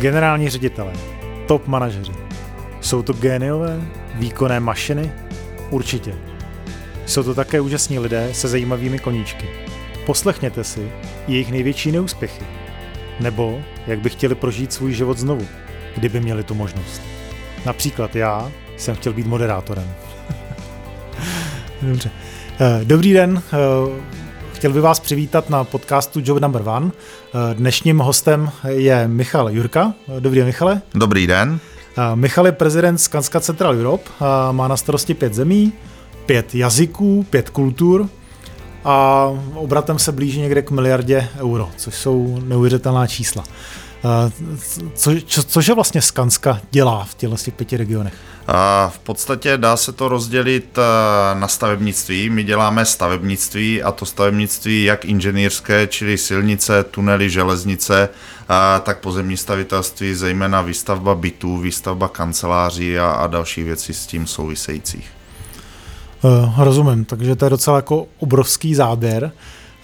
Generální ředitele, top manažeři. Jsou to géniové, výkonné mašiny? Určitě. Jsou to také úžasní lidé se zajímavými koníčky. Poslechněte si jejich největší neúspěchy. Nebo jak by chtěli prožít svůj život znovu, kdyby měli tu možnost. Například já jsem chtěl být moderátorem. Dobře. Eh, dobrý den, eh, chtěl bych vás přivítat na podcastu Job Number One. Dnešním hostem je Michal Jurka. Dobrý den, Michale. Dobrý den. Michal je prezident Skanska Central Europe, má na starosti pět zemí, pět jazyků, pět kultur a obratem se blíží někde k miliardě euro, což jsou neuvěřitelná čísla. Co, co, cože vlastně Skanska dělá v těchto pěti regionech? V podstatě dá se to rozdělit eh, na stavebnictví. My děláme stavebnictví a to stavebnictví jak inženýrské, čili silnice, tunely, železnice, tak pozemní stavitelství, zejména výstavba bytů, výstavba kanceláří a, a další věci s tím souvisejících. Rozumím, takže to je docela jako obrovský záběr.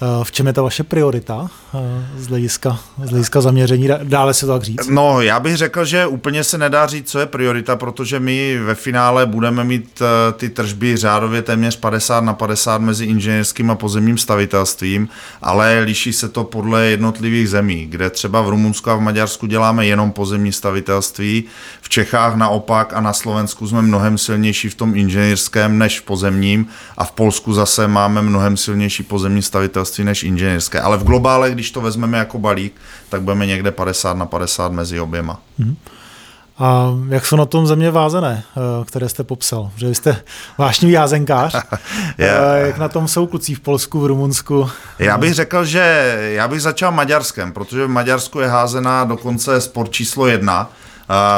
Eh, v čem je ta vaše priorita eh, z hlediska, z hlediska zaměření? Dále se to tak říct? No, já bych řekl, že úplně se nedá říct, co je priorita, protože my ve finále budeme mít eh, ty tržby řádově téměř 50 na 50 mezi inženýrským a pozemním stavitelstvím, ale liší se to podle jednotlivých zemí, kde třeba v Rumunsku a v Maďarsku děláme jenom pozemní stavitelství, v Čechách naopak a na Slovensku jsme mnohem silnější v tom inženýrském než v pozemním a v Polsku zase máme mnohem silnější pozemní stavitelství zemědělství než inženýrské. Ale v globále, když to vezmeme jako balík, tak budeme někde 50 na 50 mezi oběma. Mm-hmm. A jak jsou na tom země vázané, eh, které jste popsal? Že vy jste vášnivý jázenkář. yeah. Jak na tom jsou kluci v Polsku, v Rumunsku? Já bych řekl, že já bych začal Maďarskem, protože v Maďarsku je házená dokonce sport číslo jedna.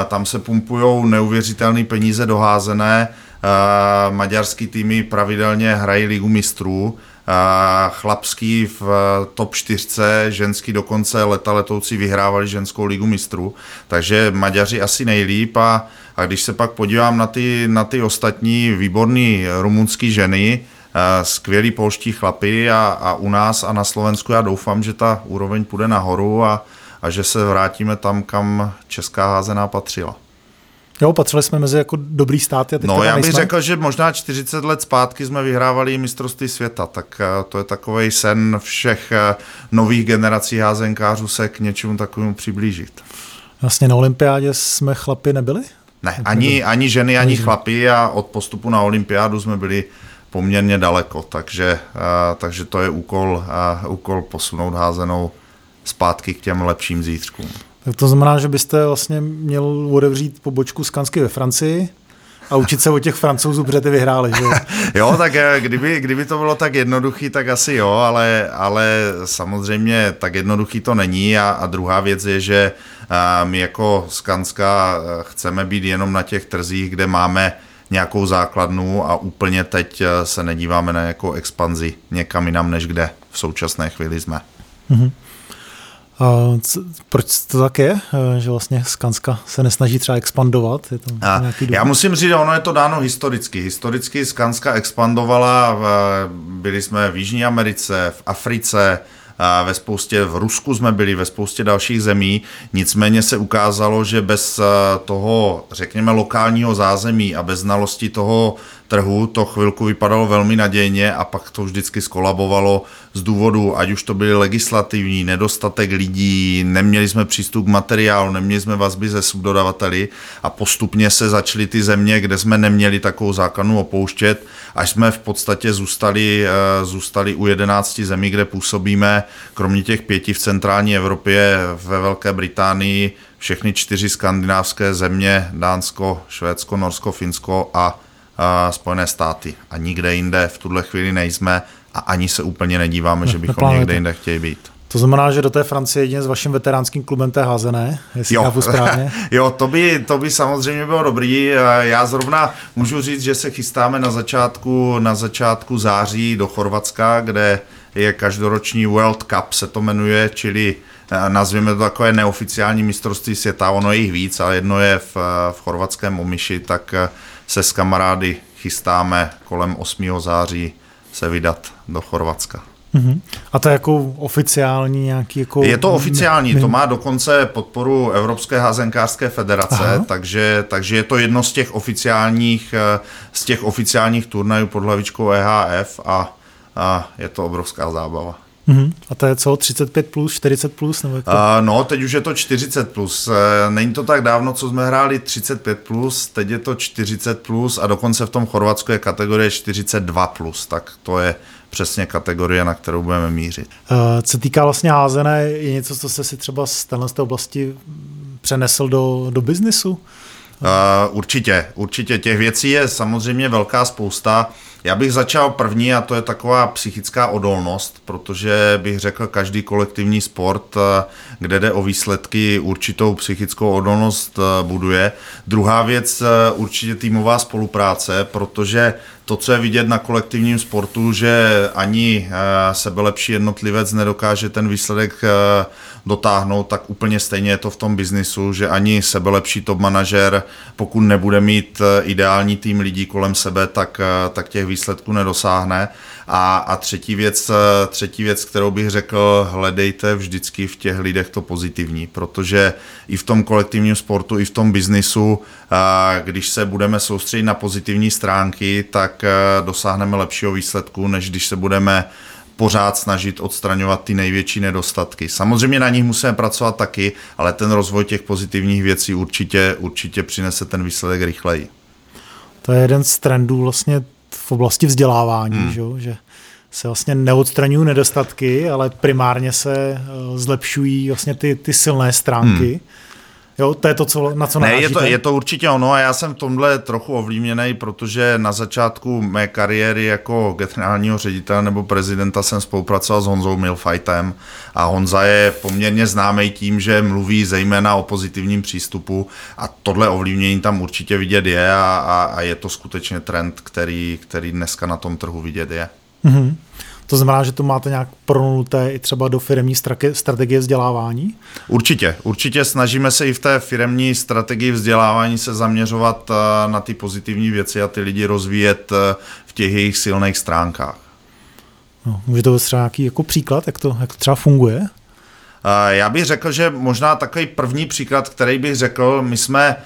Tam se pumpují neuvěřitelné peníze doházené. Maďarský týmy pravidelně hrají ligu mistrů chlapský v top 4, ženský dokonce leta letoucí vyhrávali ženskou ligu mistrů, takže Maďaři asi nejlíp a, a když se pak podívám na ty, na ty ostatní výborné rumunské ženy, skvělí polští chlapy a, a u nás a na Slovensku já doufám, že ta úroveň půjde nahoru a, a že se vrátíme tam, kam česká házená patřila. Jo, patřili jsme mezi jako dobrý stát. A no, já bych nejsme. řekl, že možná 40 let zpátky jsme vyhrávali mistrovství světa, tak eh, to je takový sen všech eh, nových generací házenkářů se k něčemu takovému přiblížit. Vlastně na olympiádě jsme chlapi nebyli? Ne, ani, ani ženy, ani chlapi a od postupu na olympiádu jsme byli poměrně daleko, takže, eh, takže to je úkol, úkol posunout házenou zpátky k těm lepším zítřkům. Tak to znamená, že byste vlastně měl otevřít pobočku Skansky ve Francii, a učit se o těch francouzů, protože ty vyhráli, že jo? tak eh, kdyby, kdyby to bylo tak jednoduchý, tak asi jo, ale, ale samozřejmě tak jednoduchý to není a, a druhá věc je, že a, my jako Skanska eh, chceme být jenom na těch trzích, kde máme nějakou základnu a úplně teď eh, se nedíváme na nějakou expanzi někam jinam, než kde v současné chvíli jsme. Mm-hmm. A co, proč to tak je, eh, že vlastně Skanska se nesnaží třeba expandovat? Je to a, já musím říct, že ono je to dáno historicky. Historicky Skanska expandovala, byli jsme v Jižní Americe, v Africe, ve spoustě, v Rusku jsme byli, ve spoustě dalších zemí, nicméně se ukázalo, že bez eh, toho, řekněme, lokálního zázemí a bez znalosti toho trhu to chvilku vypadalo velmi nadějně a pak to vždycky skolabovalo z důvodu, ať už to byly legislativní, nedostatek lidí, neměli jsme přístup k materiálu, neměli jsme vazby ze subdodavateli a postupně se začaly ty země, kde jsme neměli takovou základnu opouštět, až jsme v podstatě zůstali, eh, zůstali u 11 zemí, kde působíme, kromě těch pěti v centrální Evropě, ve Velké Británii, všechny čtyři skandinávské země, Dánsko, Švédsko, Norsko, Finsko a Spojené státy a nikde jinde v tuhle chvíli nejsme a ani se úplně nedíváme, že bychom někde jinde chtěli být. To znamená, že do té Francie jedině s vaším veteránským klubem té házené, jestli jo. správně. jo, to by, to by samozřejmě bylo dobrý. Já zrovna můžu říct, že se chystáme na začátku, na začátku září do Chorvatska, kde je každoroční World Cup, se to jmenuje, čili eh, nazvěme to takové neoficiální mistrovství světa, ono je jich víc, ale jedno je v, v chorvatském Omiši, tak eh, se s kamarády chystáme kolem 8. září se vydat do Chorvatska. Uh-huh. A to je jako oficiální nějaký jako... Je to oficiální, to má dokonce podporu Evropské házenkářské federace, takže, takže je to jedno z těch oficiálních, eh, z těch oficiálních turnajů pod hlavičkou EHF a, a je to obrovská zábava. Uh-huh. A to je co, 35 plus, 40 plus? Nebo jako? uh, no, teď už je to 40 plus. Uh, není to tak dávno, co jsme hráli 35 plus, teď je to 40 plus a dokonce v tom Chorvatsku je kategorie 42 plus, tak to je přesně kategorie, na kterou budeme mířit. Uh, co týká vlastně házené, je něco, co jste si třeba z této oblasti přenesl do, do biznisu? Uh, určitě, určitě. Těch věcí je samozřejmě velká spousta. Já bych začal první a to je taková psychická odolnost, protože bych řekl, každý kolektivní sport, eh, kde jde o výsledky, určitou psychickou odolnost buduje. Druhá věc, určitě týmová spolupráce, protože to, co je vidět na kolektivním sportu, že ani eh, sebelepší jednotlivec nedokáže ten výsledek eh, dotáhnout, tak úplně stejně je to v tom biznisu, že ani sebelepší top manažer, pokud nebude mít eh, ideální tým lidí kolem sebe, tak, tak těch výsledků nedosáhne. A, a třetí, věc, třetí věc, kterou bych řekl, hledejte vždycky v těch lidech to pozitivní, protože i v tom kolektivním sportu, i v tom biznisu, když se budeme soustředit na pozitivní stránky, tak dosáhneme lepšího výsledku, než když se budeme pořád snažit odstraňovat ty největší nedostatky. Samozřejmě na nich musíme pracovat taky, ale ten rozvoj těch pozitivních věcí určitě, určitě přinese ten výsledek rychleji. To je jeden z trendů vlastně v oblasti vzdělávání, hmm. že, že se vlastně neodstraňují nedostatky, ale primárně se eh, zlepšují vlastně ty, ty silné stránky. Hmm. Jo, to je to, co, na co ne, je to, je to určitě ono a já jsem v tomhle trochu ovlivněný, protože na začátku mé kariéry jako generálního ředitele nebo prezidenta jsem spolupracoval s Honzou Milfightem a Honza je poměrně známý tím, že mluví zejména o pozitivním přístupu a tohle ovlivnění tam určitě vidět je a, a, a je to skutečně trend, který, který dneska na tom trhu vidět je. Mm-hmm. To znamená, že to máte nějak pronuté i třeba do firmní strategie vzdělávání? Určitě, určitě snažíme se i v té firmní strategii vzdělávání se zaměřovat eh, na ty pozitivní věci a ty lidi rozvíjet eh, v těch jejich silných stránkách. No, může to třeba nějaký jako příklad, jak to, jak to třeba funguje? Eh, já bych řekl, že možná takový první příklad, který bych řekl, my jsme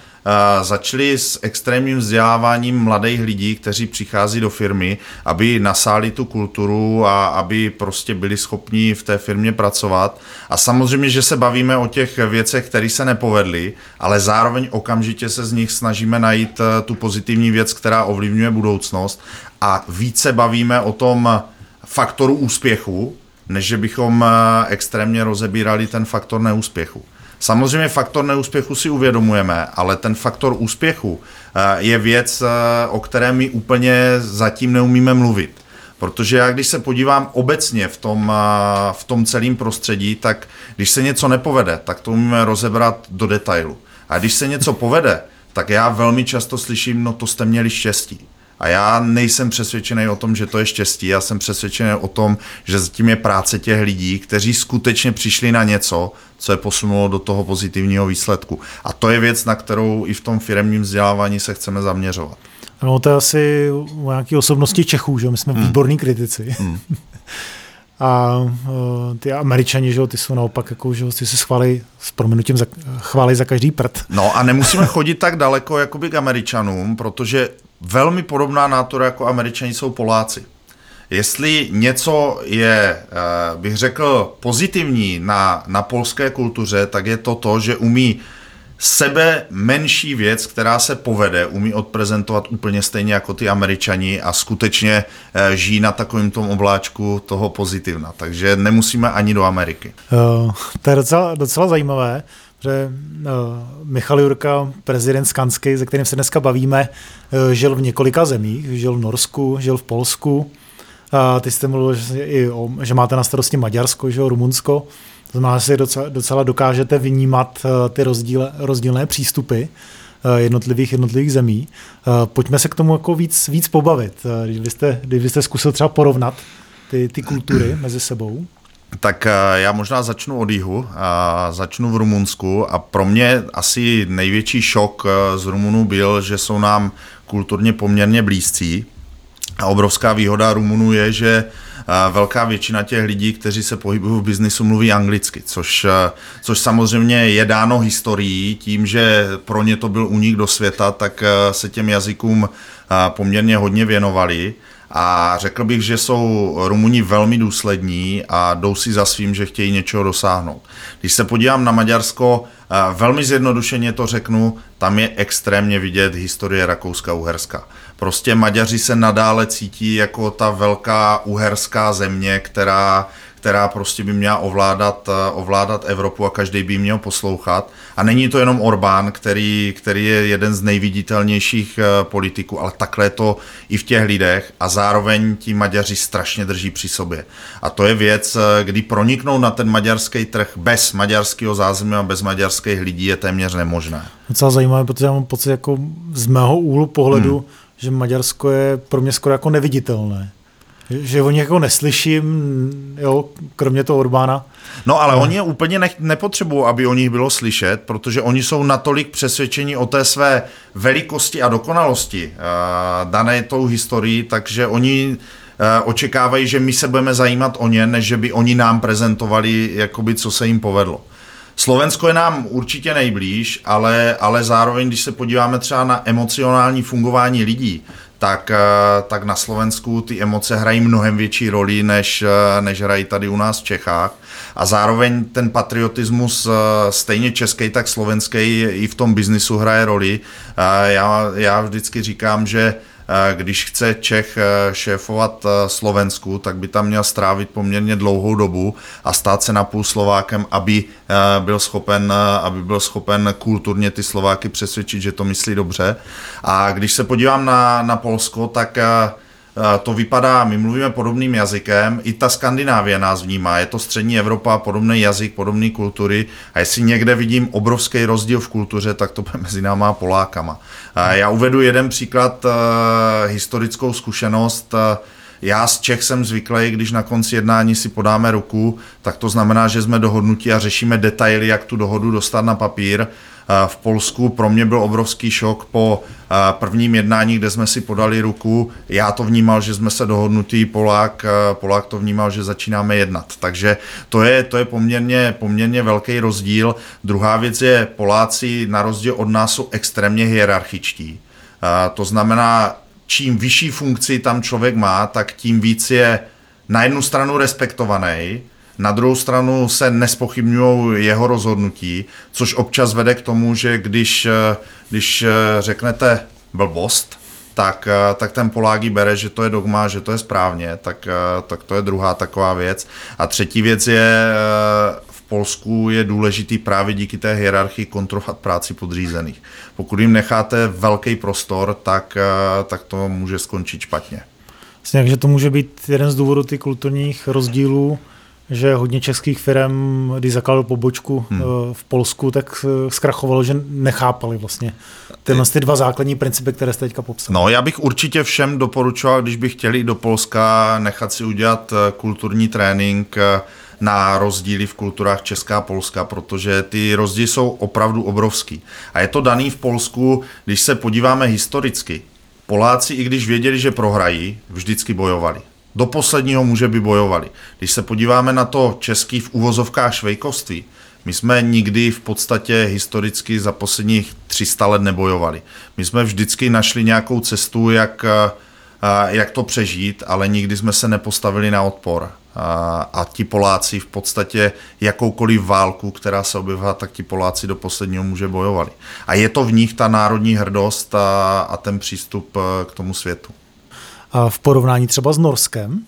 začali s extrémním vzděláváním mladých lidí, kteří přichází do firmy, aby nasáli tu kulturu a aby prostě byli schopni v té firmě pracovat. A samozřejmě, že se bavíme o těch věcech, které se nepovedly, ale zároveň okamžitě se z nich snažíme najít eh, tu pozitivní věc, která ovlivňuje budoucnost a více bavíme o tom faktoru úspěchu, než že bychom eh, extrémně rozebírali ten faktor neúspěchu. Samozřejmě faktor neúspěchu si uvědomujeme, ale ten faktor úspěchu eh, je věc, eh, o které my úplně zatím neumíme mluvit. Protože já když se podívám obecně v tom, eh, v tom celém prostředí, tak když se něco nepovede, tak to umíme rozebrat do detailu. A když se něco povede, tak já velmi často slyším, no to jste měli štěstí. A já nejsem přesvědčený o tom, že to je štěstí. Já jsem přesvědčený o tom, že zatím je práce těch lidí, kteří skutečně přišli na něco, co je posunulo do toho pozitivního výsledku. A to je věc, na kterou i v tom firmním vzdělávání se chceme zaměřovat. No to je asi u nějaké osobnosti Čechů, že my jsme hmm. výborní kritici. Hmm. A uh, ty američani, že ty jsou naopak, jako, že ty se schválí s proměnutím za, chválí za každý prd. No a nemusíme chodit tak daleko jakoby k američanům, protože velmi podobná nátura jako američani jsou Poláci. Jestli něco je, eh, bych řekl, pozitivní na, na polské kultuře, tak je to to, že umí sebe menší věc, která se povede, umí odprezentovat úplně stejně jako ty američani a skutečně eh, žijí na takovém tom obláčku toho pozitivna. Takže nemusíme ani do Ameriky. Uh, to je docela, docela zajímavé že uh, Michal Jurka, prezident Skanský, se kterým se dneska bavíme, uh, žil v několika zemích, žil v Norsku, žil v Polsku. Uh, ty jste mluvil, že, i o, že máte na starosti Maďarsko, že Rumunsko. To znamená, že si docela, docela dokážete vnímat uh, ty rozdíle, rozdílné přístupy jednotlivých jednotlivých zemí. Pojďme se k tomu jako víc, víc pobavit. Uh, když byste, když byste zkusil třeba porovnat ty, ty kultury mezi sebou. Tak eh, já možná začnu od jihu, a začnu v Rumunsku. A pro mě asi největší šok eh, z Rumunů byl, že jsou nám kulturně poměrně blízcí. A obrovská výhoda Rumunů je, že velká většina těch lidí, kteří se pohybují v biznisu, mluví anglicky, což, což samozřejmě je dáno historií, tím, že pro ně to byl únik do světa, tak se těm jazykům poměrně hodně věnovali. A řekl bych, že jsou Rumuni velmi důslední a jdou si za svým, že chtějí něčeho dosáhnout. Když se podívám na Maďarsko, velmi zjednodušeně to řeknu, tam je extrémně vidět historie Rakouska-Uherska. Prostě Maďaři se nadále cítí jako ta velká uherská země, která která prostě by měla ovládat, eh, ovládat Evropu a každý by měl poslouchat. A není to jenom Orbán, který, který je jeden z nejviditelnějších eh, politiků, ale takhle je to i v těch lidech a zároveň ti Maďaři strašně drží při sobě. A to je věc, eh, kdy proniknout na ten maďarský trh bez maďarského zázemí a bez maďarských lidí je téměř nemožné. Docela zajímavé, protože já mám pocit jako z mého úhlu pohledu, hmm. že Maďarsko je pro mě skoro jako neviditelné že o nich jako neslyším, jo, kromě toho Orbána. No ale no. oni úplně ne, nepotřebují, aby o nich bylo slyšet, protože oni jsou natolik přesvědčeni o té své velikosti a dokonalosti uh, dané tou historií, takže oni uh, očekávají, že my se budeme zajímat o ně, než že by oni nám prezentovali, jakoby, co se jim povedlo. Slovensko je nám určitě nejblíž, ale, ale zároveň, když se podíváme třeba na emocionální fungování lidí, tak, eh, tak na Slovensku ty emoce hrají mnohem větší roli, než, eh, než hrají tady u nás v Čechách. A zároveň ten patriotismus eh, stejně český, tak slovenský i v tom biznisu hraje roli. Já, já vždycky říkám, že když chce Čech eh, šéfovat eh, Slovensku, tak by tam měl strávit poměrně dlouhou dobu a stát se napůl Slovákem, aby eh, byl schopen, aby byl schopen kulturně ty Slováky přesvědčit, že to myslí dobře. A když se podívám na, na Polsko, tak Eh, to vypadá, my mluvíme podobným jazykem, i ta Skandinávie nás vnímá, je to střední Evropa, podobný jazyk, podobné kultury a jestli někde vidím obrovský rozdíl v kultuře, tak to mezi náma a Polákama. Eh, já uvedu jeden příklad, eh, historickou zkušenost, já z Čech jsem zvyklý, když na konci jednání si podáme ruku, tak to znamená, že jsme dohodnutí a řešíme detaily, jak tu dohodu dostat na papír v Polsku. Pro mě byl obrovský šok po prvním jednání, kde jsme si podali ruku. Já to vnímal, že jsme se dohodnutí, Polák, Polák to vnímal, že začínáme jednat. Takže to je, to je poměrně, poměrně velký rozdíl. Druhá věc je, Poláci na rozdíl od nás jsou extrémně hierarchičtí. To znamená, čím vyšší funkci tam člověk má, tak tím víc je na jednu stranu respektovaný, na druhou stranu se nespochybňují jeho rozhodnutí, což občas vede k tomu, že když, eh, když eh, řeknete blbost, tak, eh, tak ten Polági bere, že to je dogma, že to je správně, tak, tak to je druhá taková věc. A třetí věc je, Polsku je důležitý právě díky té hierarchii kontrolovat práci podřízených. Pokud jim necháte velký prostor, tak, tak to může skončit špatně. Takže to může být jeden z důvodů ty kulturních rozdílů, že hodně českých firm, když zakládal pobočku hmm. Eh, v Polsku, tak eh, zkrachovalo, že nechápali vlastně tyhle ty dva základní principy, které jste teďka popsal. No, já bych určitě všem doporučoval, když by chtěli do Polska nechat si udělat eh, kulturní trénink na rozdíly v kulturách Česká a Polska, protože ty rozdíly jsou opravdu obrovský. A je to daný v Polsku, když se podíváme historicky. Poláci, i když věděli, že prohrají, vždycky bojovali do posledního muže by bojovali. Když se podíváme na to český v uvozovkách švejkovství, my jsme nikdy v podstatě historicky za posledních 300 let nebojovali. My jsme vždycky našli nějakou cestu, jak, jak to přežít, ale nikdy jsme se nepostavili na odpor. A ti Poláci v podstatě jakoukoliv válku, která se objevila, tak ti Poláci do posledního muže bojovali. A je to v nich ta národní hrdost a, a ten přístup k tomu světu v porovnání třeba s Norskem?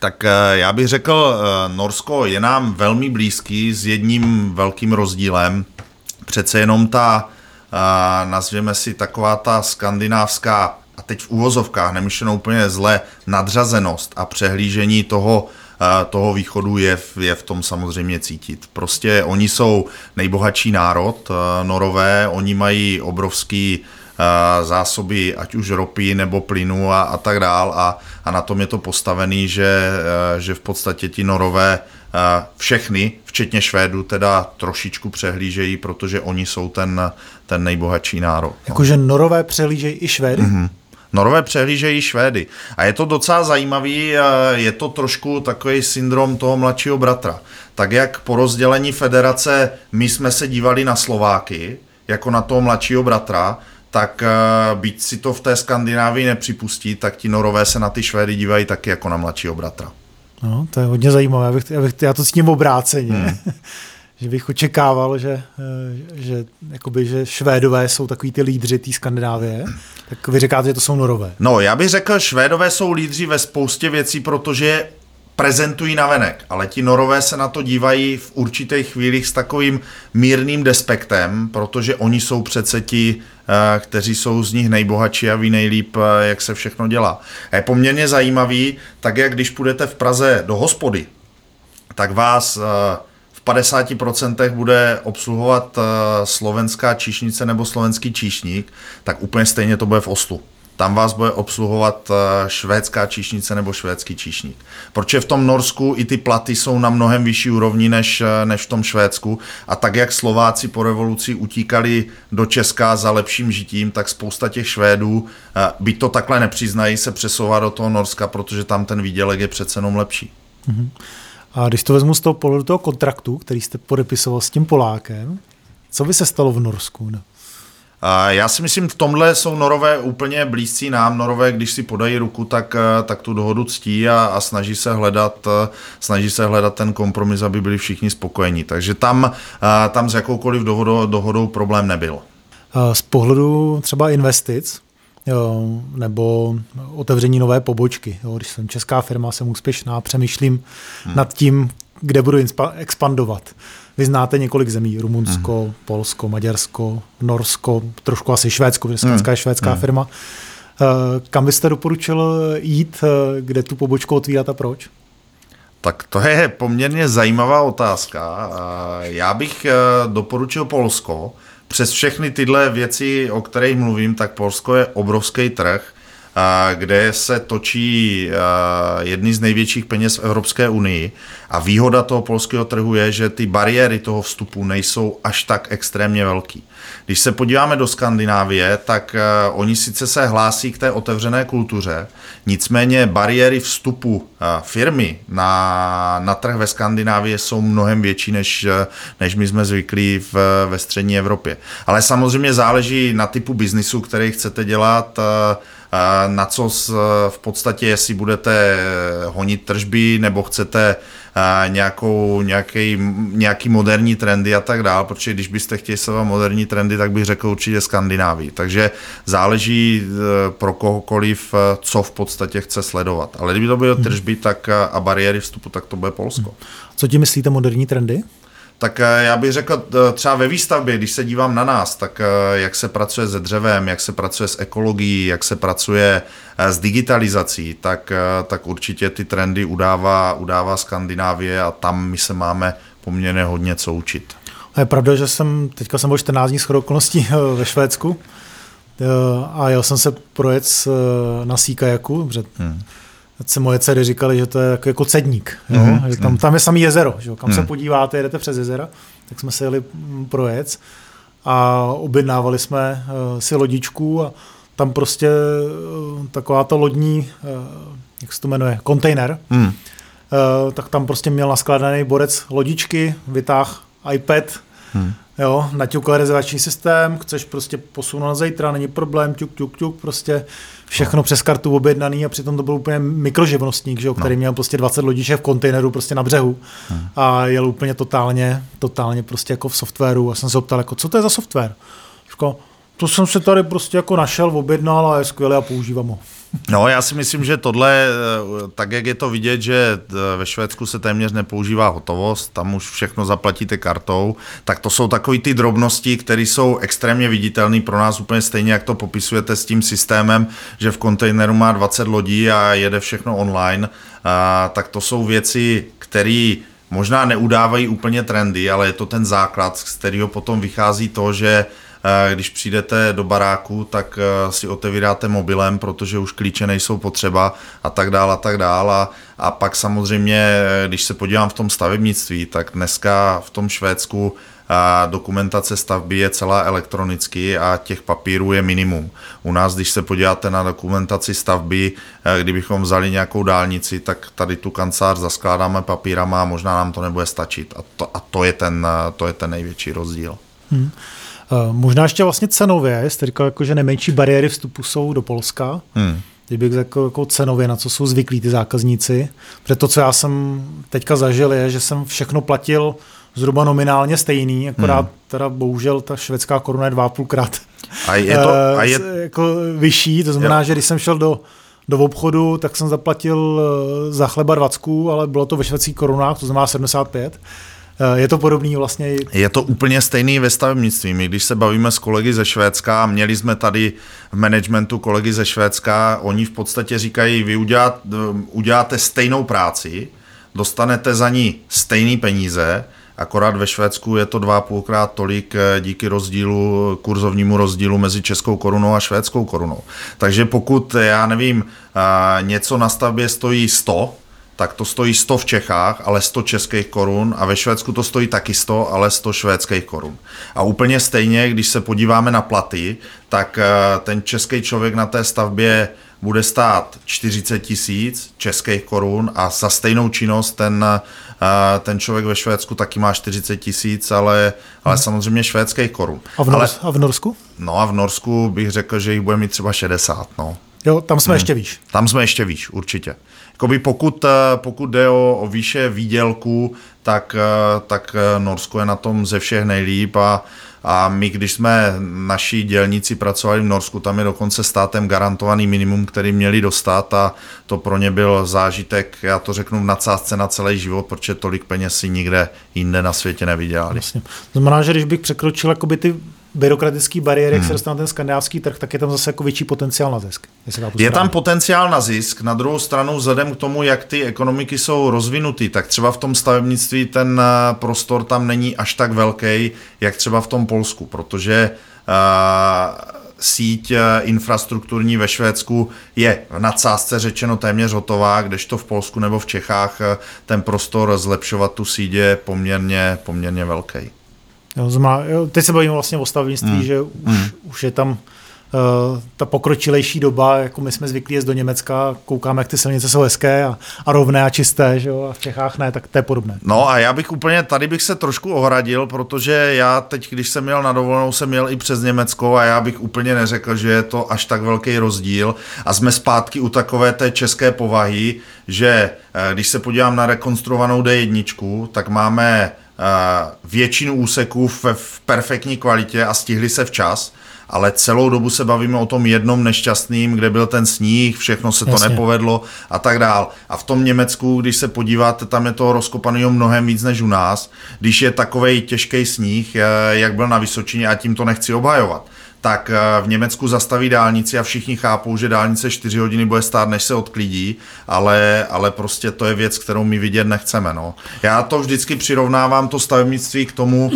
Tak eh, já bych řekl, eh, Norsko je nám velmi blízký s jedním velkým rozdílem. Přece jenom ta, nazvěme si taková ta skandinávská, a teď v úvozovkách, nemyšleno úplně zle, nadřazenost a přehlížení toho, toho východu je, je v tom samozřejmě cítit. Prostě oni jsou nejbohatší národ, norové, oni mají obrovský zásoby ať už ropy nebo plynu a, a tak dál a, a na tom je to postavený, že, e, že v podstatě ti norové všechny, včetně Švédu, teda trošičku přehlížejí, protože oni jsou ten, ten nejbohatší národ. No. Jakože norové přehlížejí i Švédy? Mm-hmm. Norové přehlížejí Švédy. A je to docela zajímavý, je to trošku takový syndrom toho mladšího bratra. Tak jak po rozdělení federace my jsme se dívali na Slováky, jako na toho mladšího bratra, tak byť si to v té Skandinávii nepřipustí, tak ti Norové se na ty Švédy dívají taky jako na mladšího bratra. No, to je hodně zajímavé, já, bych, já, bych, já to s tím obráceně. Hmm. že bych očekával, že, eh, že, jakoby, že Švédové jsou takový ty lídři té Skandinávie, tak vy říkáte, že to jsou Norové. No, já bych řekl, Švédové jsou lídři ve spoustě věcí, protože prezentují navenek, ale ti Norové se na to dívají v určitých chvílích s takovým mírným despektem, protože oni jsou přece ti, eh, kteří jsou z nich nejbohatší a ví nejlíp, eh, jak se všechno dělá. A je poměrně zajímavý, tak jak když půjdete v Praze do hospody, tak vás 50% bude obsluhovat eh, slovenská číšnice nebo slovenský číšník, tak úplně stejně to bude v Oslu. Tam vás bude obsluhovat eh, švédská číšnice nebo švédský číšník. Protože v tom Norsku i ty platy jsou na mnohem vyšší úrovni než, eh, než v tom Švédsku. A tak, jak Slováci po revoluci utíkali do Česka za lepším žitím, tak spousta těch Švédů, by to takhle nepřiznají, se přesouvá do toho Norska, protože tam ten výdělek je přece jenom lepší. Mm-hmm. A když to vezmu z toho pohledu toho kontraktu, který jste podepisoval s tím Polákem, co by se stalo v Norsku? No? Já si myslím, v tomhle jsou Norové úplně blízcí nám. Norové, když si podají ruku, tak, eh, tak tu dohodu ctí a, a snaží, se hledat, eh, snaží se hledat ten kompromis, aby byli všichni spokojení. Takže tam, eh, tam s jakoukoliv dohodou, dohodou problém nebyl. Z pohledu třeba investic, nebo otevření nové pobočky. Když jsem česká firma, jsem úspěšná, přemýšlím hmm. nad tím, kde budu expandovat. Vy znáte několik zemí, Rumunsko, hmm. Polsko, Maďarsko, Norsko, trošku asi Švédsko, protože hmm. je švédská hmm. firma. Eh, kam byste doporučil jít, eh, kde tu pobočku otvírat a proč? Tak to je poměrně zajímavá otázka. Já bych eh, doporučil Polsko, přes všechny tyhle věci, o kterých mluvím, tak Polsko je obrovský trh, kde se točí jedny z největších peněz v Evropské unii. A výhoda toho polského trhu je, že ty bariéry toho vstupu nejsou až tak extrémně velký. Když se podíváme do Skandinávie, tak oni sice se hlásí k té otevřené kultuře, nicméně bariéry vstupu firmy na, na trh ve Skandinávii jsou mnohem větší, než, než my jsme zvyklí v, ve střední Evropě. Ale samozřejmě záleží na typu biznisu, který chcete dělat, na co v podstatě, jestli budete honit tržby nebo chcete nějakou, nějaký, nějaký moderní trendy a tak dále, protože když byste chtěli sledovat moderní trendy, tak bych řekl určitě Skandinávii. Takže záleží e, pro kohokoliv, co v podstatě chce sledovat. Ale kdyby to byly tržby tak a bariéry vstupu, tak to bude Polsko. Co ti myslíte moderní trendy? Tak eh, já bych řekl eh, třeba ve výstavbě, když se dívám na nás, tak eh, jak se pracuje se dřevem, jak se pracuje s ekologií, jak se pracuje s digitalizací, tak, tak určitě ty trendy udává, udává Skandinávie a tam my se máme poměrně hodně co učit. A je pravda, že jsem, teďka jsem byl 14 dní shodou okolností ve Švédsku a jel jsem se projet na Sikajaku, protože hmm se moje dcery říkali, že to je jako, jako cedník. Jo? Mm-hmm. Že tam, tam je samý jezero. Že? Kam mm. se mhm. podíváte, jedete přes jezero, tak jsme se jeli projet a objednávali jsme uh, si lodičku a tam prostě uh, taková ta lodní, uh, jak se to jmenuje, kontejner, mm. tak tam prostě měl naskladaný borec lodičky, vytáh iPad, mm. Jo, naťukl rezervační systém, chceš prostě posunout na zítra, není problém, ťuk, ťuk, ťuk, prostě všechno no. přes kartu objednaný a přitom to byl úplně mikroživnostník, že jo, který no. měl prostě 20 lodiček v kontejneru prostě na břehu hmm. a jel úplně totálně, totálně prostě jako v softwaru a jsem se optal, jako co to je za software? Říkal, to jsem se tady prostě jako našel, objednal a je skvělé a používám ho. No, já si myslím, že tohle, eh, tak jak je to vidět, že eh, ve Švédsku se téměř nepoužívá hotovost, tam už všechno zaplatíte kartou, tak to jsou takové ty drobnosti, které jsou extrémně viditelné pro nás úplně stejně, jak to popisujete s tím systémem, že v kontejneru má 20 lodí a jede všechno online, a, tak to jsou věci, které možná neudávají úplně trendy, ale je to ten základ, z kterého potom vychází to, že když přijdete do baráku, tak eh, si otevíráte mobilem, protože už klíče nejsou potřeba a tak dál a tak dál. A, a pak samozřejmě, když se podívám v tom stavebnictví, tak dneska v tom Švédsku a dokumentace stavby je celá elektronicky a těch papírů je minimum. U nás, když se podíváte na dokumentaci stavby, eh, kdybychom vzali nějakou dálnici, tak tady tu kancelář zaskládáme papírama a možná nám to nebude stačit. A to, a to, je, ten, to je ten největší rozdíl. Hmm. Možná ještě vlastně cenově, jste říkal, jako, že nejmenší bariéry vstupu jsou do Polska. Hmm kdybych jako, jako cenově, na co jsou zvyklí ty zákazníci. Protože to, co já jsem teďka zažil, je, že jsem všechno platil zhruba nominálně stejný, akorát hmm. teda bohužel ta švédská koruna je dva půlkrát a je to, a je... jako vyšší, to znamená, jo. že když jsem šel do, do obchodu, tak jsem zaplatil eh, za chleba 20, ale bylo to ve švédských korunách, to znamená 75. Eh, je to podobný vlastně? Je to úplně stejný ve stavebnictví. My, když se bavíme s kolegy ze Švédska, měli jsme tady v managementu kolegy ze Švédska, oni v podstatě říkají, vy udělat, eh, uděláte stejnou práci, dostanete za ní stejný peníze, akorát ve Švédsku je to dva půlkrát tolik eh, díky rozdílu, kurzovnímu rozdílu mezi českou korunou a švédskou korunou. Takže pokud, já nevím, něco na stavbě stojí 100, tak to stojí 100 v Čechách, ale 100 českých korun a ve Švédsku to stojí taky 100, ale 100 švédských korun. A úplně stejně, když se podíváme na platy, tak eh, ten český člověk na té stavbě bude stát 40 tisíc českých korun a za stejnou činnost ten, eh, ten člověk ve Švédsku taky má 40 tisíc, ale, ale hmm. samozřejmě švédských korun. A v, Nors- ale, a v Norsku? No a v Norsku bych řekl, že jich bude mít třeba 60. No. Jo, tam jsme hmm. ještě výš. Tam jsme ještě výš, určitě. Jakoby pokud, eh, pokud jde o, o výše výdělku, tak, eh, tak eh, Norsko je na tom ze všech nejlíp a, a my, když jsme naší dělníci pracovali v Norsku, tam je dokonce státem garantovaný minimum, který měli dostat a to pro ně byl zážitek, já to řeknu v nadsázce na celý život, protože tolik peněz si nikde jinde na světě nevydělali. Vlastně. Znamená, že když bych překročil jakoby ty byrokratický bariéry, hmm. jak se dostane ten skandinávský trh, tak je tam zase jako větší potenciál na zisk. Je tam potenciál na zisk, na druhou stranu vzhledem k tomu, jak ty ekonomiky jsou rozvinuty, tak třeba v tom stavebnictví ten eh, prostor tam není až tak velký, jak třeba v tom Polsku, protože uh, síť eh, infrastrukturní ve Švédsku je v nadsázce řečeno téměř hotová, kdežto v Polsku nebo v Čechách ten prostor zlepšovat tu síť je poměrně, poměrně velký. Jo, zma, jo, teď se bavíme vlastně o stavnictví, mm. že už, mm. už je tam uh, ta pokročilejší doba, jako my jsme zvyklí jezdit do Německa, koukáme, jak ty silnice jsou hezké a, a rovné a čisté, že jo, a v Čechách ne, tak to je podobné. No a já bych úplně, tady bych se trošku ohradil, protože já teď, když jsem měl na dovolenou, jsem měl i přes Německo a já bych úplně neřekl, že je to až tak velký rozdíl a jsme zpátky u takové té české povahy, že eh, když se podívám na rekonstruovanou D1, tak máme většinu úseků v, v perfektní kvalitě a stihli se včas, ale celou dobu se bavíme o tom jednom nešťastným, kde byl ten sníh, všechno se to Jasně. nepovedlo a tak dál. A v tom Německu, když se podíváte, tam je toho rozkopaného mnohem víc než u nás, když je takový těžký sníh, eh, jak byl na Vysočině a tím to nechci obhajovat tak eh, v Německu zastaví dálnici a všichni chápou, že dálnice 4 hodiny bude stát, než se odklidí, ale, ale prostě to je věc, kterou my vidět nechceme. No. Já to vždycky přirovnávám, to stavebnictví k tomu,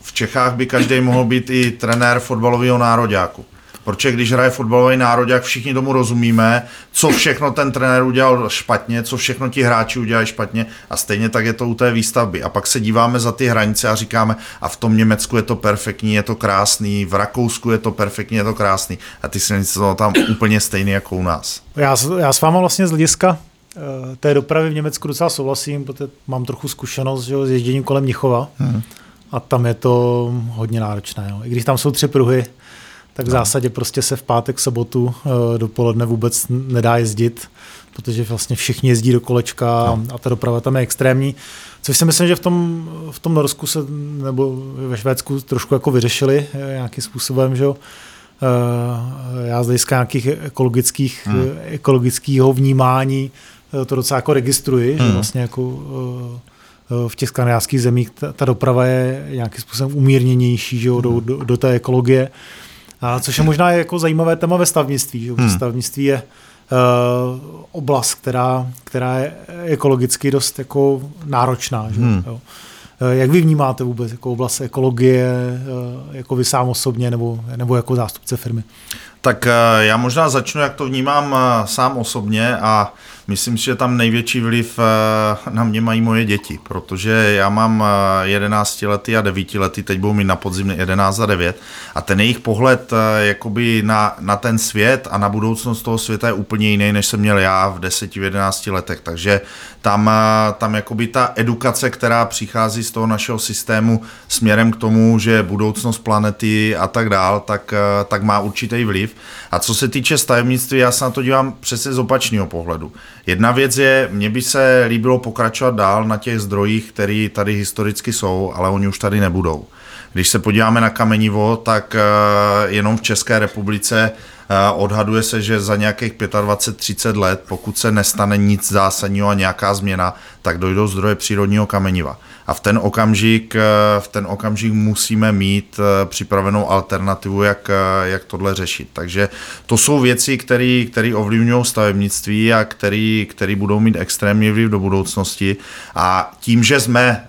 v Čechách by každý mohl být i trenér fotbalového nároďáku. Protože když hraje fotbalový národ, jak všichni tomu rozumíme, co všechno ten trenér udělal špatně, co všechno ti hráči udělali špatně a stejně tak je to u té výstavby. A pak se díváme za ty hranice a říkáme, a v tom Německu je to perfektní, je to krásný, v Rakousku je to perfektní, je to krásný. A ty silnice jsou tam úplně stejný jako u nás. Já, já s váma vlastně z hlediska eh, té dopravy v Německu docela souhlasím, protože mám trochu zkušenost že, s ježděním kolem Nichova hmm. a tam je to hodně náročné. Jo. I když tam jsou tři pruhy, tak v zásadě prostě se v pátek, sobotu eh, dopoledne vůbec nedá jezdit, protože vlastně všichni jezdí do kolečka no. a ta doprava tam je extrémní. Což si myslím, že v tom, v tom Norsku se, nebo ve Švédsku trošku jako vyřešili eh, nějakým způsobem, že eh, já z hlediska nějakých ekologických, hmm. ekologického vnímání to docela jako registruji, hmm. že vlastně jako v těch skandinávských zemích ta, ta doprava je nějakým způsobem umírněnější že jo, do, do, do té ekologie. A což je možná jako zajímavé téma ve stavnictví. Že? Hmm. Stavnictví je uh, oblast, která, která je ekologicky dost jako náročná. Že? Hmm. Jo. Eh, jak vy vnímáte vůbec jako oblast ekologie, eh, jako vy sám osobně nebo, nebo jako zástupce firmy? Tak já možná začnu, jak to vnímám sám osobně a Myslím si, že tam největší vliv eh, na mě mají moje děti, protože já mám 11 eh, lety a 9 lety, teď budou mít na podzim 11 a 9 a ten jejich pohled eh, jakoby na, na ten svět a na budoucnost toho světa je úplně jiný, než jsem měl já v 10-11 letech, takže tam, tam jakoby ta edukace, která přichází z toho našeho systému směrem k tomu, že budoucnost planety a tak dál, tak, tak má určitý vliv. A co se týče stavebnictví, já se na to dívám přesně z opačného pohledu. Jedna věc je, mně by se líbilo pokračovat dál na těch zdrojích, které tady historicky jsou, ale oni už tady nebudou. Když se podíváme na kamenivo, tak jenom v České republice Odhaduje se, že za nějakých 25-30 let, pokud se nestane nic zásadního a nějaká změna, tak dojdou zdroje přírodního kameniva. A v ten okamžik, v ten okamžik musíme mít eh, připravenou alternativu, jak, eh, jak tohle řešit. Takže to jsou věci, které ovlivňují stavebnictví a které budou mít extrémní vliv do budoucnosti. A tím, že jsme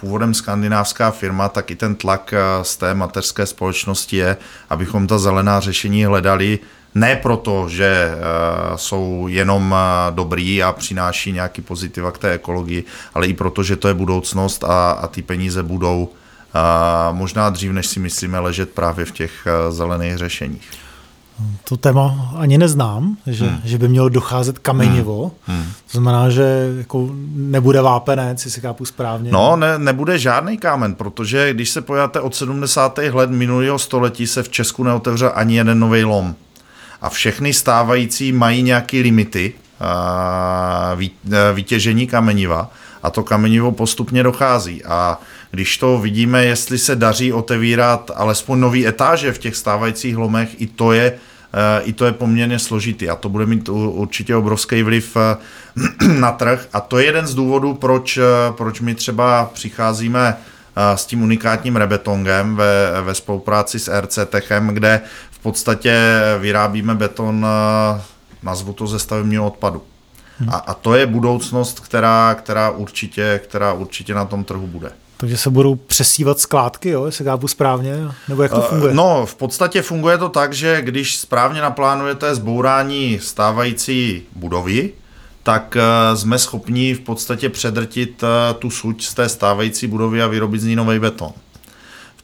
původem skandinávská firma, tak i ten tlak z té mateřské společnosti je, abychom ta zelená řešení hledali ne proto, že uh, jsou jenom uh, dobrý a přináší nějaký pozitiva k té ekologii, ale i proto, že to je budoucnost a, a ty peníze budou uh, možná dřív, než si myslíme, ležet právě v těch zelených řešeních. To téma ani neznám, že, hmm. že by mělo docházet kamenivo. Hmm. Hmm. To znamená, že jako nebude vápenec, jestli chápu správně. No, ne, nebude žádný kámen, protože když se pojáte od 70. let minulého století se v Česku neotevřel ani jeden nový lom a všechny stávající mají nějaké limity vytěžení kameniva. A to kamenivo postupně dochází. A když to vidíme, jestli se daří otevírat alespoň nový etáže v těch stávajících lomech, i to je i to je poměrně složitý. A to bude mít určitě obrovský vliv na trh. A to je jeden z důvodů, proč, proč my třeba přicházíme s tím unikátním rebetongem ve, ve spolupráci s RC Techem, kde podstatě vyrábíme beton, nazvu to ze stavebního odpadu. Hmm. A, a to je budoucnost, která, která, určitě, která určitě na tom trhu bude. Takže se budou přesívat skládky, jo, jestli chápu správně, nebo jak to eh, funguje? No, v podstatě funguje to tak, že když správně naplánujete zbourání stávající budovy, tak eh, jsme schopni v podstatě předrtit tu suť z té stávající budovy a vyrobit z ní nový beton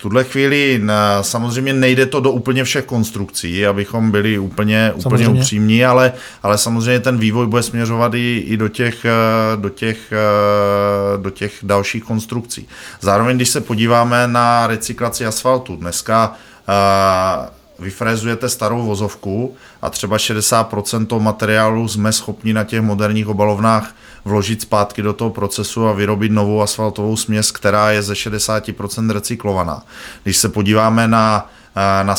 tuhle chvíli samozřejmě nejde to do úplně všech konstrukcí, abychom byli úplně, úplně upřímní, ale, ale samozřejmě ten vývoj bude směřovat i, i do, těch, eh, do, těch, eh, do těch dalších konstrukcí. Zároveň, když se podíváme na recyklaci asfaltu, dneska uh, vyfrézujete starou vozovku a třeba 60% toho materiálu jsme schopni na těch moderních obalovnách vložit zpátky do toho procesu a vyrobit novou asfaltovou směs, která je ze 60% recyklovaná. Když se podíváme na eh, na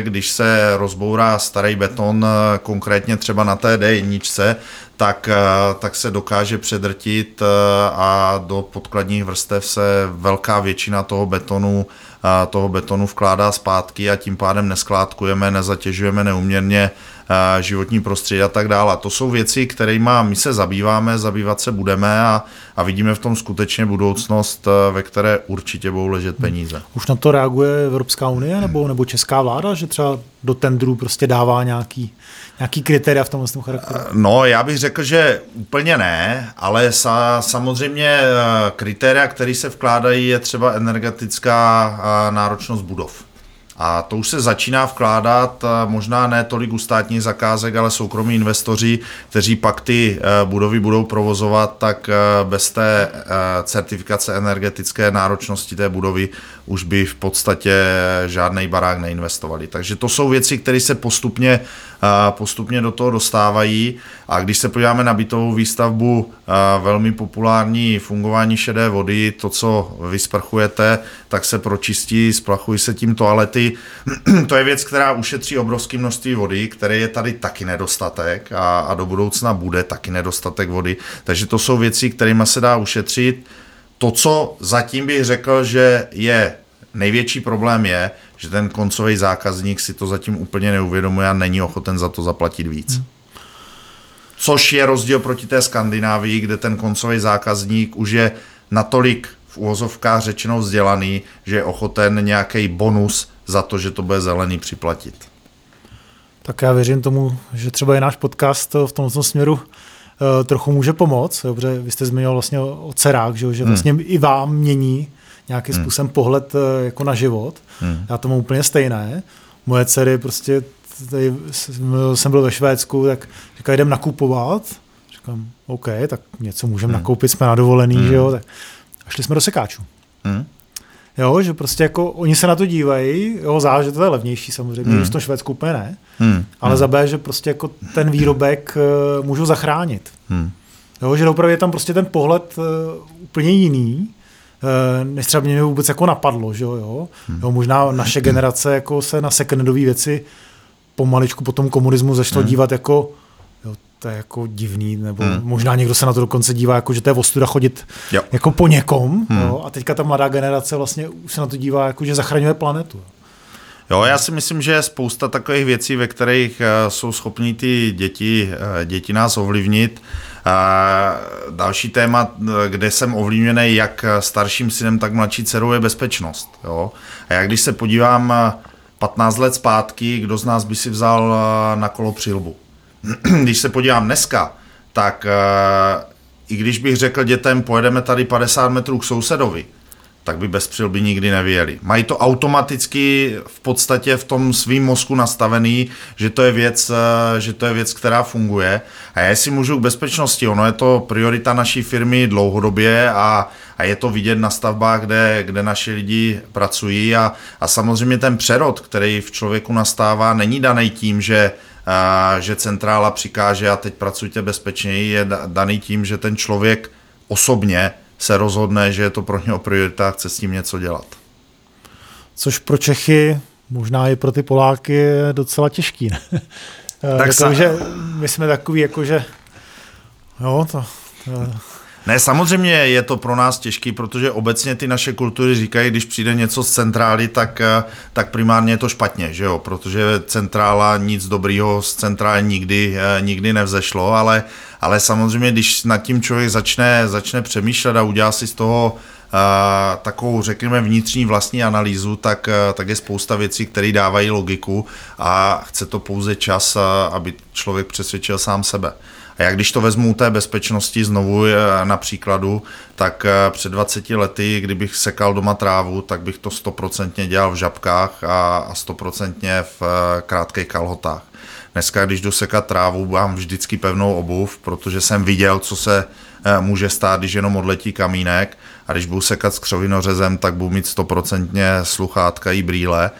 když se rozbourá starý beton, eh, konkrétně třeba na té D1, tak, eh, tak se dokáže předrtit a do podkladních vrstev se velká většina toho betonu toho betonu vkládá zpátky a tím pádem neskládkujeme, nezatěžujeme neuměrně životní prostředí a tak dále. To jsou věci, kterými my se zabýváme, zabývat se budeme a, a vidíme v tom skutečně budoucnost, ve které určitě budou ležet peníze. Už na to reaguje Evropská unie nebo, nebo česká vláda, že třeba do tendru prostě dává nějaký, nějaký kritéria v tomhle charakteru? No, já bych řekl, že úplně ne, ale sa, samozřejmě eh, kritéria, které se vkládají, je třeba energetická eh, náročnost budov. A to už se začíná vkládat, možná ne tolik u státních zakázek, ale soukromí investoři, kteří pak ty eh, budovy budou provozovat, tak eh, bez té eh, certifikace energetické náročnosti té budovy už by v podstatě žádný barák neinvestovali. Takže to jsou věci, které se postupně, postupně do toho dostávají. A když se podíváme na bytovou výstavbu, velmi populární fungování šedé vody, to, co vysprchujete, tak se pročistí, splachují se tím toalety. to je věc, která ušetří obrovské množství vody, které je tady taky nedostatek a, a do budoucna bude taky nedostatek vody. Takže to jsou věci, kterými se dá ušetřit. To, co zatím bych řekl, že je největší problém je, že ten koncový zákazník si to zatím úplně neuvědomuje a není ochoten za to zaplatit víc. Hmm. Což je rozdíl proti té Skandinávii, kde ten koncový zákazník už je natolik v úvozovkách řečeno vzdělaný, že je ochoten nějaký bonus za to, že to bude zelený připlatit. Tak já věřím tomu, že třeba je náš podcast v tomto směru trochu může pomoct, dobře, vy jste zmiňoval vlastně o dcerách, že, že hmm. vlastně hmm. i vám mění nějakým hmm. způsobem pohled jako na život. Hmm. Já to mám úplně stejné. Moje dcery prostě, tady jsem byl ve Švédsku, tak říkají, jdem nakupovat. Říkám, OK, tak něco můžeme hmm. nakoupit, jsme na dovolený, hmm. že jo. Tak a šli jsme do sekáčů. Hmm. Jo, že prostě jako oni se na to dívají, jo, záleží, že to je levnější samozřejmě, hmm. že to Švédsku úplně ne, hmm. ale hmm. za B, že prostě jako ten výrobek uh, můžou zachránit. Hmm. Jo, že opravdu je tam prostě ten pohled uh, úplně jiný, uh, než třeba mě vůbec jako napadlo, že jo, hmm. jo, možná naše generace jako se na secondové věci pomaličku po tom komunismu začalo hmm. dívat jako to je jako divný, nebo hmm. možná někdo se na to dokonce dívá, jako že to je ostuda chodit jo. jako po někom. Hmm. Jo, a teďka ta mladá generace vlastně už se na to dívá, jako že zachraňuje planetu. Jo, já si myslím, že je spousta takových věcí, ve kterých uh, jsou schopní ty děti, uh, děti nás ovlivnit. Uh, další téma, kde jsem ovlivněný jak starším synem, tak mladší dcerou, je bezpečnost. Jo? A já když se podívám 15 let zpátky, kdo z nás by si vzal na kolo přilbu? když se podívám dneska, tak uh, i když bych řekl dětem, pojedeme tady 50 metrů k sousedovi, tak by bez přilby nikdy nevěli. Mají to automaticky v podstatě v tom svým mozku nastavený, že to je věc, eh, že to je věc, která funguje. A já si můžu k bezpečnosti, ono je to priorita naší firmy dlouhodobě a, a je to vidět na stavbách, kde, kde naši lidi pracují a, a samozřejmě ten přerod, který v člověku nastává, není daný tím, že že centrála přikáže a teď pracujte bezpečněji, je daný tím, že ten člověk osobně se rozhodne, že je to pro něho priorita a chce s tím něco dělat. Což pro Čechy, možná i pro ty Poláky, je docela těžký. Ne? Tak jako, sa... že my jsme takový, jako že jo, to, to ne, samozřejmě je to pro nás těžký, protože obecně ty naše kultury říkají, když přijde něco z centrály, tak, eh, tak primárně je to špatně, že jo? protože centrála nic dobrýho z centrály nikdy, eh, nikdy nevzešlo, ale, ale samozřejmě, když nad tím člověk začne, začne přemýšlet a udělá si z toho uh, takovou, řekněme, vnitřní vlastní analýzu, tak, tak je spousta věcí, které dávají logiku a chce to pouze čas, aby člověk přesvědčil sám sebe. A jak když to vezmu té bezpečnosti znovu eh, na příkladu, tak eh, před 20 lety, kdybych sekal doma trávu, tak bych to stoprocentně dělal v žabkách a stoprocentně v eh, krátkých kalhotách. Dneska, když jdu sekat trávu, mám vždycky pevnou obuv, protože jsem viděl, co se může stát, když jenom odletí kamínek a když budu sekat s křovinořezem, tak budu mít stoprocentně sluchátka i brýle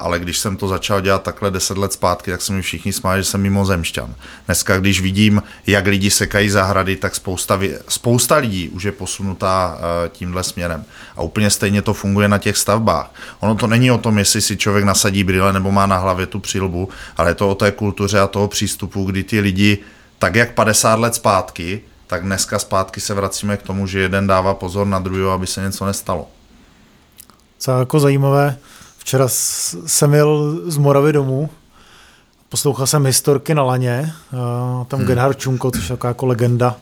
ale když jsem to začal dělat takhle deset let zpátky, tak se mi všichni smáli, že jsem mimozemšťan. Dneska, když vidím, jak lidi sekají zahrady, tak spousta, spousta lidí už je posunutá uh, tímhle směrem. A úplně stejně to funguje na těch stavbách. Ono to není o tom, jestli si člověk nasadí brýle nebo má na hlavě tu přilbu, ale je to o té kultuře a toho přístupu, kdy ty lidi, tak jak 50 let zpátky, tak dneska zpátky se vracíme k tomu, že jeden dává pozor na druhého, aby se něco nestalo. Co jako zajímavé, Včera jsem jel z Moravy domů, poslouchal jsem historky na laně, tam hmm. Gerhard Čunko, což je taková jako legenda,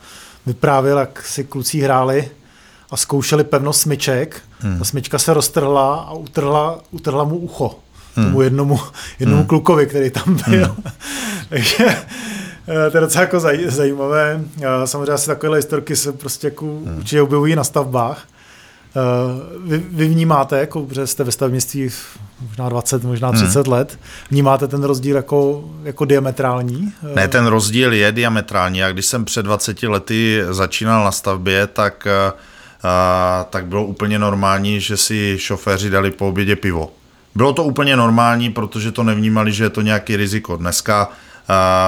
vyprávěl, jak si kluci hráli a zkoušeli pevnost smyček. Hmm. Ta smyčka se roztrhla a utrhla, utrhla mu ucho. Hmm. Tomu jednomu, jednomu hmm. klukovi, který tam byl. Hmm. Takže eh, to je docela jako zaj, zajímavé. Samozřejmě asi takovéhle historky se prostě jako hmm. určitě objevují na stavbách. Eh, vy, vy vnímáte, jako, že jste ve stavnictví možná 20, možná 30 hmm. let, vnímáte ten rozdíl jako, jako diametrální? Ne, ten rozdíl je diametrální. A když jsem před 20 lety začínal na stavbě, tak, a, eh, tak bylo úplně normální, že si šoféři dali po obědě pivo. Bylo to úplně normální, protože to nevnímali, že je to nějaký riziko. Dneska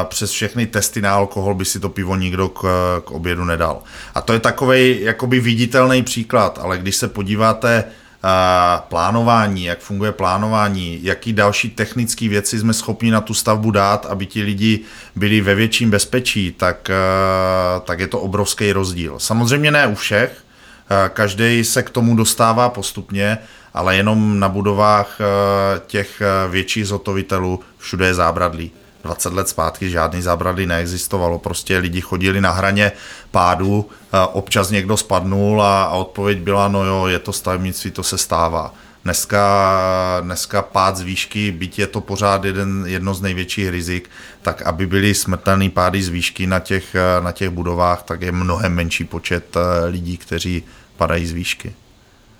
přes všechny testy na alkohol by si to pivo nikdo k, k obědu nedal. A to je takový jakoby viditelný příklad, ale když se podíváte plánování, jak funguje plánování, jaký další technické věci jsme schopni na tu stavbu dát, aby ti lidi byli ve větším bezpečí, tak, tak je to obrovský rozdíl. Samozřejmě ne u všech, každý se k tomu dostává postupně, ale jenom na budovách těch větších zotovitelů všude je zábradlí. 20 let zpátky žádný zábrady neexistovalo, prostě lidi chodili na hraně pádu, občas někdo spadnul a, a odpověď byla, no jo, je to stavebnictví, to se stává. Dneska, dneska pád z výšky, byť je to pořád jeden, jedno z největších rizik, tak aby byly smrtelné pády z výšky na těch, na těch budovách, tak je mnohem menší počet eh, lidí, kteří padají z výšky.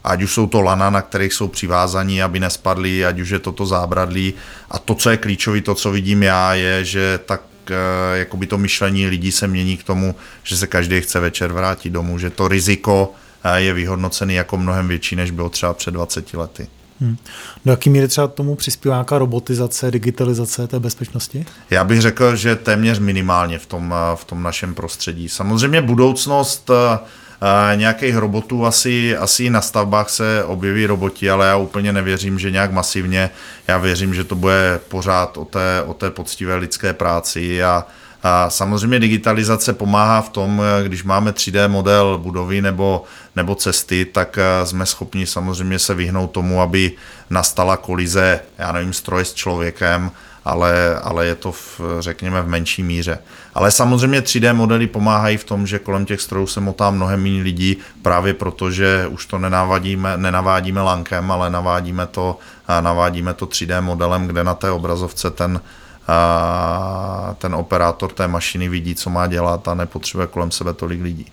Ať už jsou to lana, na kterých jsou přivázaní, aby nespadly, ať už je toto zábradlí. A to, co je klíčové, to, co vidím já, je, že tak eh, jakoby to myšlení lidí se mění k tomu, že se každý chce večer vrátit domů, že to riziko je vyhodnocený jako mnohem větší, než bylo třeba před 20 lety. Hmm. Do jaký míry třeba tomu přispívá nějaká robotizace, digitalizace té bezpečnosti? Já bych řekl, že téměř minimálně v tom, v tom našem prostředí. Samozřejmě budoucnost eh, nějakých robotů asi, asi na stavbách se objeví roboti, ale já úplně nevěřím, že nějak masivně. Já věřím, že to bude pořád o té, o té poctivé lidské práci a, a samozřejmě digitalizace pomáhá v tom, když máme 3D model budovy nebo, nebo cesty, tak eh, jsme schopni samozřejmě se vyhnout tomu, aby nastala kolize, já nevím, stroje s člověkem, ale, ale je to, v, řekněme, v menší míře. Ale samozřejmě 3D modely pomáhají v tom, že kolem těch strojů se motá mnohem méně lidí, právě proto, že už to nenavádíme, nenavádíme lankem, ale navádíme to, navádíme to 3D modelem, kde na té obrazovce ten, ten operátor té mašiny vidí, co má dělat a nepotřebuje kolem sebe tolik lidí.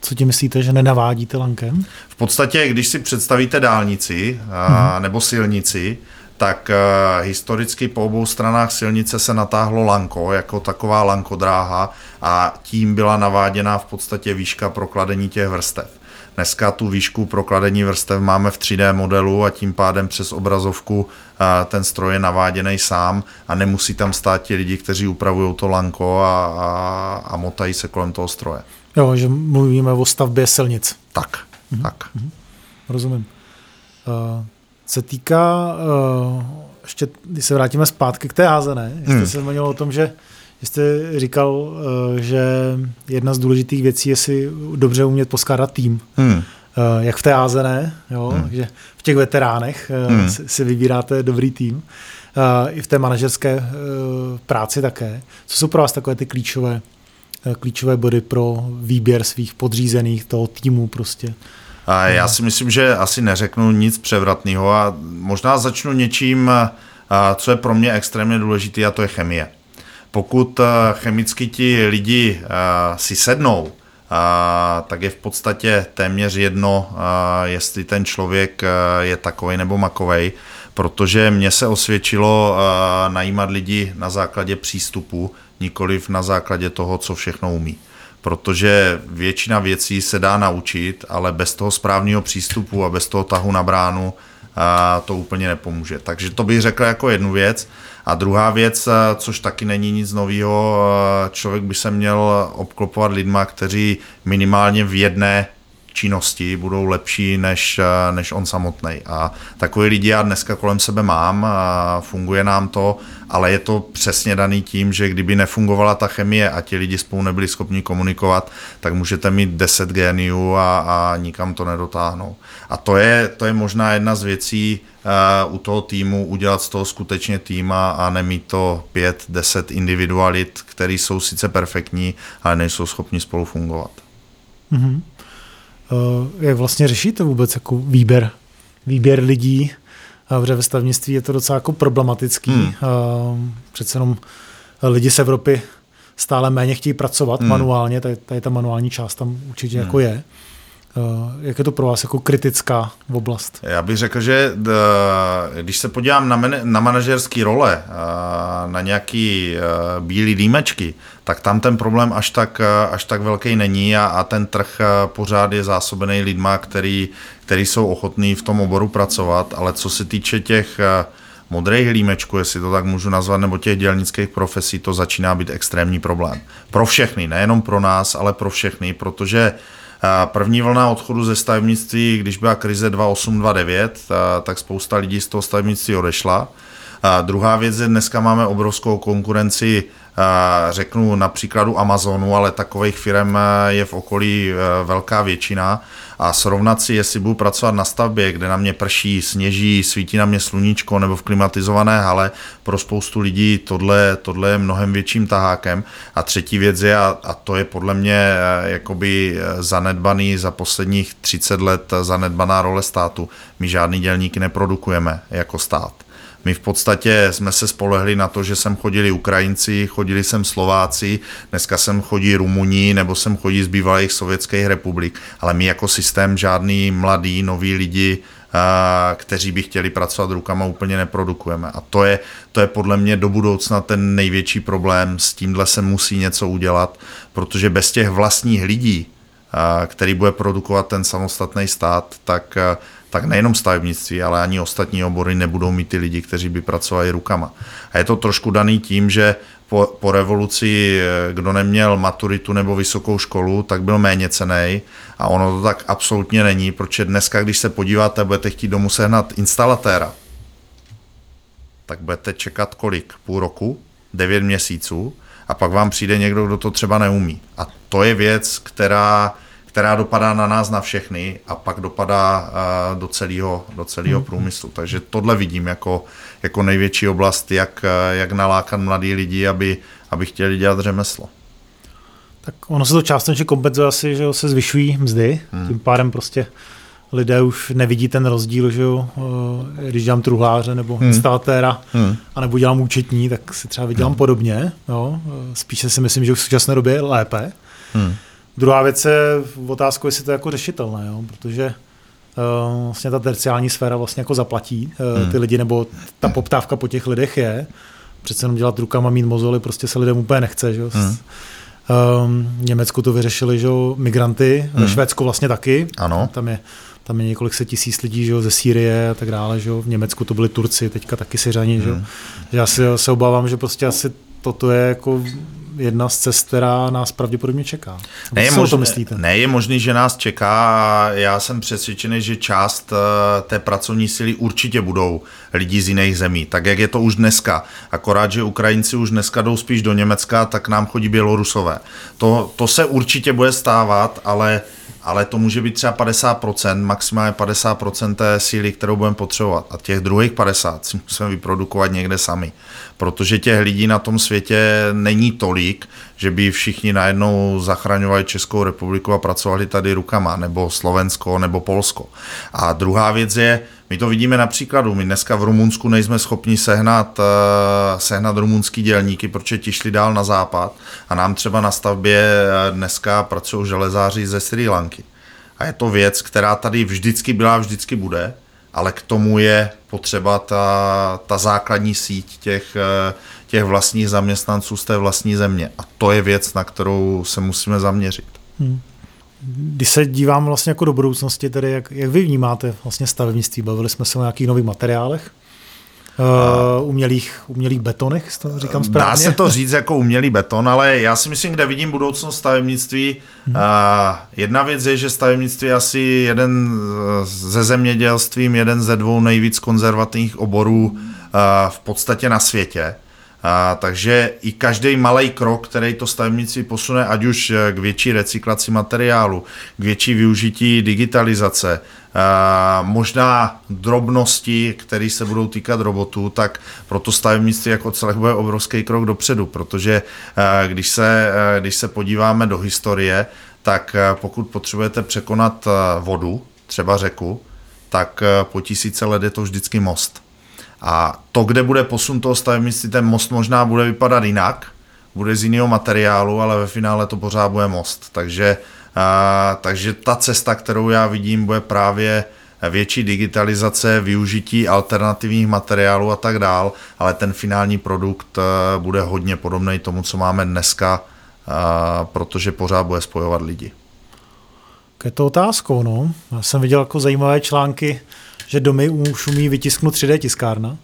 Co ti myslíte, že nenavádíte lankem? V podstatě, když si představíte dálnici mm-hmm. nebo silnici, tak uh, historicky po obou stranách silnice se natáhlo lanko, jako taková lankodráha a tím byla naváděna v podstatě výška prokladení těch vrstev. Dneska tu výšku prokladení vrstev máme v 3D modelu a tím pádem přes obrazovku ten stroj je naváděný sám a nemusí tam stát ti lidi, kteří upravují to lanko a, a, a motají se kolem toho stroje. Jo, že mluvíme o stavbě silnic. Tak, mhm. tak. Mhm. Rozumím. Uh, se týká, uh, ještě když se vrátíme zpátky k té házené, jste hmm. se zmínil o tom, že jste říkal, uh, že jedna z důležitých věcí je si dobře umět poskládat tým. Hmm. Uh, jak v té házené, jo, hmm. že v těch veteránech uh, hmm. si, si vybíráte dobrý tým. Uh, I v té manažerské uh, práci také. Co jsou pro vás takové ty klíčové, uh, klíčové body pro výběr svých podřízených, toho týmu prostě? A já si myslím, že asi neřeknu nic převratného a možná začnu něčím, co je pro mě extrémně důležité a to je chemie. Pokud chemicky ti lidi si sednou, tak je v podstatě téměř jedno, jestli ten člověk je takový nebo makovej, protože mně se osvědčilo najímat lidi na základě přístupu, nikoliv na základě toho, co všechno umí protože většina věcí se dá naučit, ale bez toho správného přístupu a bez toho tahu na bránu a to úplně nepomůže. Takže to bych řekl jako jednu věc. A druhá věc, což taky není nic nového, člověk by se měl obklopovat lidma, kteří minimálně v jedné činnosti budou lepší než, než on samotný. A takové lidi já dneska kolem sebe mám, a funguje nám to, ale je to přesně daný tím, že kdyby nefungovala ta chemie a ti lidi spolu nebyli schopni komunikovat, tak můžete mít 10 géniů a, a nikam to nedotáhnou. A to je, to je možná jedna z věcí uh, u toho týmu, udělat z toho skutečně týma a nemít to 5-10 individualit, které jsou sice perfektní, ale nejsou schopni spolu fungovat. Mm-hmm. Uh, jak vlastně řešíte vůbec jako výběr, výběr lidí? Protože ve stavnictví je to docela jako problematický. Hmm. Uh, přece jenom lidi z Evropy stále méně chtějí pracovat hmm. manuálně, tady, tady ta manuální část tam určitě hmm. jako je. Eh, jak je to pro vás jako kritická oblast? Já bych řekl, že když se podívám na, man, na manažerské role, na nějaký bílý dýmečky, tak tam ten problém až tak, až tak velký není a, a ten trh pořád je zásobený lidma, který, který jsou ochotní v tom oboru pracovat, ale co se týče těch modrých hlímečků, jestli to tak můžu nazvat, nebo těch dělnických profesí, to začíná být extrémní problém. Pro všechny, nejenom pro nás, ale pro všechny, protože uh, První vlna odchodu ze stavebnictví, když byla krize 2829, tak spousta lidí z toho stavebnictví odešla. A druhá věc je, dneska máme obrovskou konkurenci řeknu na příkladu Amazonu, ale takových firm je v okolí velká většina a srovnat si, jestli budu pracovat na stavbě, kde na mě prší, sněží, svítí na mě sluníčko nebo v klimatizované hale, pro spoustu lidí tohle, tohle je mnohem větším tahákem. A třetí věc je, a, to je podle mě eh, jakoby eh, zanedbaný za posledních 30 let zanedbaná role státu. My žádný dělníky neprodukujeme jako stát. My v podstatě jsme se spolehli na to, že sem chodili Ukrajinci, chodili sem Slováci, dneska sem chodí Rumuni nebo sem chodí z bývalých sovětských republik, ale my jako systém žádný mladý, noví lidi, kteří by chtěli pracovat rukama, úplně neprodukujeme. A to je, to je podle mě do budoucna ten největší problém. S tímhle se musí něco udělat, protože bez těch vlastních lidí, který bude produkovat ten samostatný stát, tak tak nejenom stavebnictví, ale ani ostatní obory nebudou mít ty lidi, kteří by pracovali rukama. A je to trošku daný tím, že po, po revoluci, eh, kdo neměl maturitu nebo vysokou školu, tak byl méně cený a ono to tak absolutně není, protože dneska, když se podíváte, budete chtít domů sehnat instalatéra, tak budete čekat kolik? Půl roku? Devět měsíců? A pak vám přijde někdo, kdo to třeba neumí. A to je věc, která která dopadá na nás, na všechny a pak dopadá eh, do celého, do celého hmm. průmyslu. Takže tohle vidím jako, jako největší oblast, jak, eh, jak nalákat mladí lidi, aby, aby chtěli dělat řemeslo. Tak ono se to částečně kompenzuje asi, že se zvyšují mzdy, hmm. tím pádem prostě lidé už nevidí ten rozdíl, že jo, eh, když dělám truhláře nebo hmm. instalatéra, hmm. a nebo dělám účetní, tak si třeba vydělám hmm. podobně. Jo. Spíše si myslím, že v současné době je lépe. Hmm. Druhá věc je otázka, jestli to je jako řešitelné, jo? protože uh, vlastně ta terciální sféra vlastně jako zaplatí uh, hmm. ty lidi, nebo ta poptávka po těch lidech je. Přece jenom dělat rukama, mít mozoly, prostě se lidem úplně nechce. Že? Hmm. Um, v Německu to vyřešili, že migranty, hmm. ve Švédsku vlastně taky. Ano. Tam je, tam je několik set tisíc lidí že, ze Sýrie a tak dále. Že? V Německu to byli Turci, teďka taky Syřani. Hmm. Že? Já si, se obávám, že prostě asi toto je jako jedna z cest, která nás pravděpodobně čeká. Ne je, možný, to myslíte? ne je možný, že nás čeká a já jsem přesvědčený, že část eh, té pracovní síly určitě budou lidi z jiných zemí, tak jak je to už dneska. Akorát, že Ukrajinci už dneska jdou spíš do Německa, tak nám chodí Bělorusové. To, to se určitě bude stávat, ale ale to může být třeba 50%, maximálně 50% té síly, kterou budeme potřebovat. A těch druhých 50 si musíme vyprodukovat někde sami. Protože těch lidí na tom světě není tolik, že by všichni najednou zachraňovali Českou republiku a pracovali tady rukama, nebo Slovensko, nebo Polsko. A druhá věc je, my to vidíme na příkladu. My dneska v Rumunsku nejsme schopni sehnat, uh, sehnat rumunský dělníky, protože ti šli dál na západ a nám třeba na stavbě eh, dneska pracují železáři ze Sri Lanky. A je to věc, která tady vždycky byla, vždycky bude, ale k tomu je potřeba ta, ta základní síť těch, eh, těch vlastních zaměstnanců z té vlastní země. A to je věc, na kterou se musíme zaměřit. Hmm. Když se dívám vlastně jako do budoucnosti, tedy jak, jak vy vnímáte vlastně stavebnictví? Bavili jsme se o nějakých nových materiálech? Uh, umělých, umělých betonech, to říkám správně. Dá se to říct jako umělý beton, ale já si myslím, kde vidím budoucnost stavebnictví, hmm. uh, jedna věc je, že stavebnictví je asi jeden ze zemědělstvím, jeden ze dvou nejvíc konzervativních oborů uh, v podstatě na světě. A, takže i každý malý krok, který to stavebnictví posune, ať už eh, k větší recyklaci materiálu, k větší využití digitalizace, a, možná drobnosti, které se budou týkat robotů, tak pro to stavebnictví jako celé bude obrovský krok dopředu, protože a, když se, a, když se podíváme do historie, tak pokud potřebujete překonat vodu, třeba řeku, tak po tisíce let je to vždycky most. A to, kde bude posun toho stavebnictví, ten most možná bude vypadat jinak, bude z jiného materiálu, ale ve finále to pořád bude most. Takže, a, takže ta cesta, kterou já vidím, bude právě větší digitalizace, využití alternativních materiálů a tak dál, ale ten finální produkt e, bude hodně podobný tomu, co máme dneska, a, protože pořád bude spojovat lidi. Je to otázkou, no. Já jsem viděl jako zajímavé články, že domy už umí vytisknout 3D tiskárna?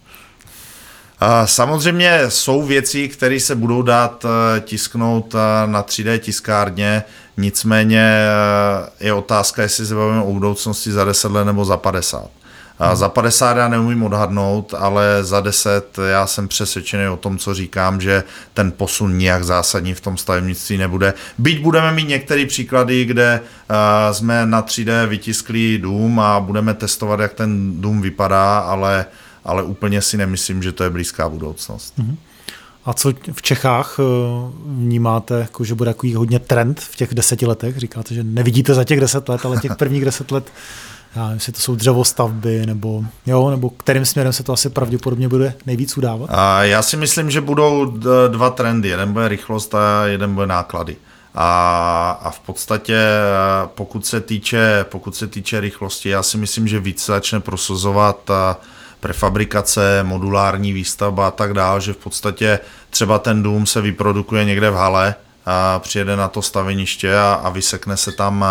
Samozřejmě jsou věci, které se budou dát eh, tisknout eh, na 3D tiskárně, nicméně eh, je otázka, jestli se bavíme o budoucnosti za 10 let nebo za 50. A za 50 já neumím odhadnout, ale za 10 já jsem přesvědčený o tom, co říkám, že ten posun nijak zásadní v tom stavebnictví nebude. Byť budeme mít některé příklady, kde uh, jsme na 3D vytiskli dům a budeme testovat, jak ten dům vypadá, ale, ale úplně si nemyslím, že to je blízká budoucnost. Mm-hmm. A co v Čechách eh, vnímáte, jako, že bude takový hodně trend v těch deseti letech? Říkáte, že nevidíte za těch deset let, ale těch prvních deset let, já nevím, jestli to jsou dřevostavby, nebo, jo, nebo kterým směrem se to asi pravděpodobně bude nejvíc udávat? A já si myslím, že budou dva trendy. Jeden bude rychlost a jeden bude náklady. A, a v podstatě, pokud se, týče, pokud se týče rychlosti, já si myslím, že víc začne prosazovat prefabrikace, modulární výstavba a tak dále, že v podstatě třeba ten dům se vyprodukuje někde v hale, a přijede na to staveniště a, a vysekne se tam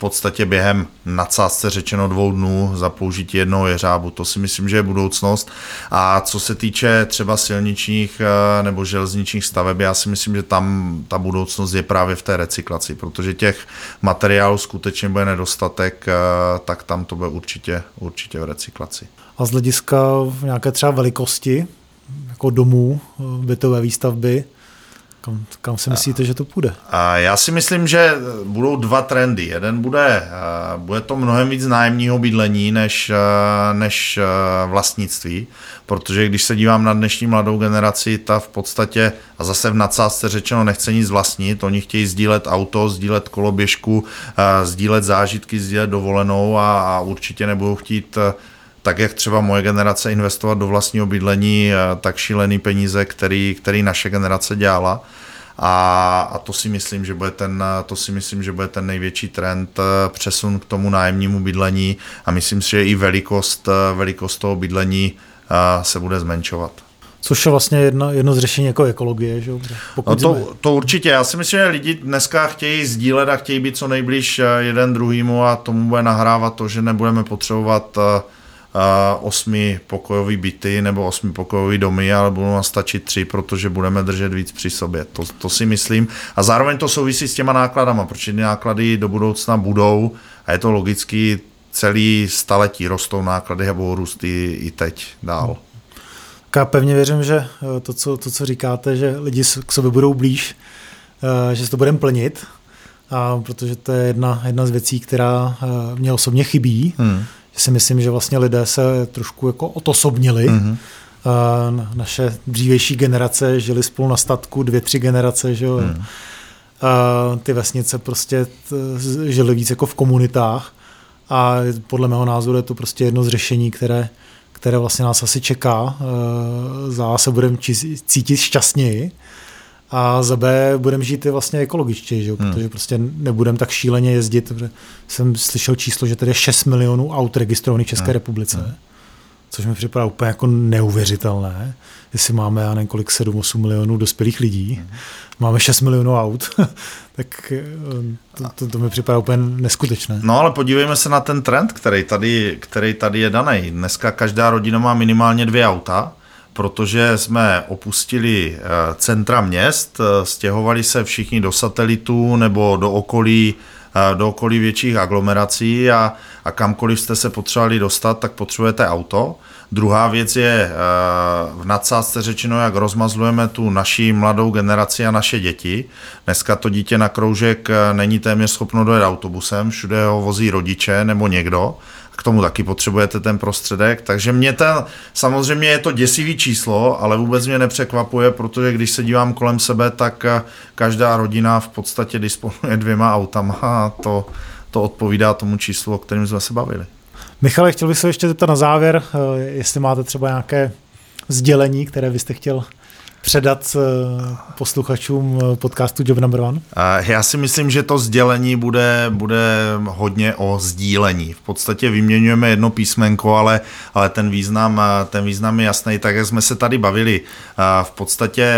podstatě během nadsázce řečeno dvou dnů za použití jednoho jeřábu. To si myslím, že je budoucnost. A co se týče třeba silničních nebo železničních staveb, já si myslím, že tam ta budoucnost je právě v té recyklaci, protože těch materiálů skutečně bude nedostatek, tak tam to bude určitě, určitě v recyklaci a z hlediska nějaké třeba velikosti, jako domů, bytové výstavby, kam, kam si myslíte, že to půjde? A já si myslím, že budou dva trendy. Jeden bude, bude to mnohem víc nájemního bydlení než, než vlastnictví, protože když se dívám na dnešní mladou generaci, ta v podstatě, a zase v nadsázce řečeno, nechce nic vlastnit, oni chtějí sdílet auto, sdílet koloběžku, sdílet zážitky, sdílet dovolenou a, a určitě nebudou chtít tak jak třeba moje generace investovat do vlastního bydlení, eh, tak šílený peníze, který, který naše generace dělala. A, a to si myslím, že bude ten, to si myslím, že bude ten největší trend eh, přesun k tomu nájemnímu bydlení a myslím si, že i velikost, eh, velikost toho bydlení se bude zmenšovat. Což je vlastně jedno, jedno z řešení jako ekologie. Že? no to, jsme... to určitě. Já si myslím, že lidi dneska chtějí sdílet a chtějí být co nejblíž jeden druhýmu a tomu bude nahrávat to, že nebudeme potřebovat uh, osmi pokojový byty nebo osmi pokojový domy, ale budou nám stačit tři, protože budeme držet víc při sobě. To, to si myslím. A zároveň to souvisí s těma nákladama, protože ty náklady do budoucna budou a je to logicky celý staletí rostou náklady a budou růst i, i teď dál. Já pevně věřím, že eh, to co, to, co říkáte, že lidi k sobě budou blíž, eh, že se to budeme plnit, a protože to je jedna, jedna z věcí, která eh, mě osobně chybí. Hmm si myslím, že vlastně lidé se trošku jako otosobnili. Mm-hmm. Naše dřívější generace žili spolu na statku, dvě, tři generace, že jo. Mm. Ty vesnice prostě žili víc jako v komunitách a podle mého názoru je to prostě jedno z řešení, které, které vlastně nás asi čeká. Za se budeme cítit šťastněji a za B budeme žít vlastně ekologičtěji, že? Hmm. protože prostě nebudeme tak šíleně jezdit. Protože jsem slyšel číslo, že tady je 6 milionů aut registrovaných v České hmm. republice, hmm. což mi připadá úplně jako neuvěřitelné. Jestli máme, já nevím, kolik, 7-8 milionů dospělých lidí, hmm. máme 6 milionů aut, tak eh, to, to, to mi připadá úplně neskutečné. No ale podívejme se na ten trend, který tady, který tady je daný. Dneska každá rodina má minimálně dvě auta, protože jsme opustili eh, centra měst, eh, stěhovali se všichni do satelitů nebo do okolí, eh, do okolí větších aglomerací a, a kamkoliv jste se potřebovali dostat, tak potřebujete auto. Druhá věc je v nadsázce řečeno, jak rozmazlujeme tu naší mladou generaci a naše děti. Dneska to dítě na kroužek není téměř schopno dojet autobusem, všude ho vozí rodiče nebo někdo k tomu taky potřebujete ten prostředek, takže mě ten, samozřejmě je to děsivý číslo, ale vůbec mě nepřekvapuje, protože když se dívám kolem sebe, tak eh, každá rodina v podstatě disponuje dvěma autama a to, to odpovídá tomu číslu, o kterém jsme se bavili. Michale, chtěl bych se ještě zeptat na závěr, eh, jestli máte třeba nějaké sdělení, které byste chtěl předat eh, posluchačům eh, podcastu Job Number One? Já si myslím, že to sdělení bude, bude hodně o sdílení. V podstatě vyměňujeme jedno písmenko, ale, ale ten, význam, eh, ten význam je jasný, tak jak jsme se tady bavili. V podstatě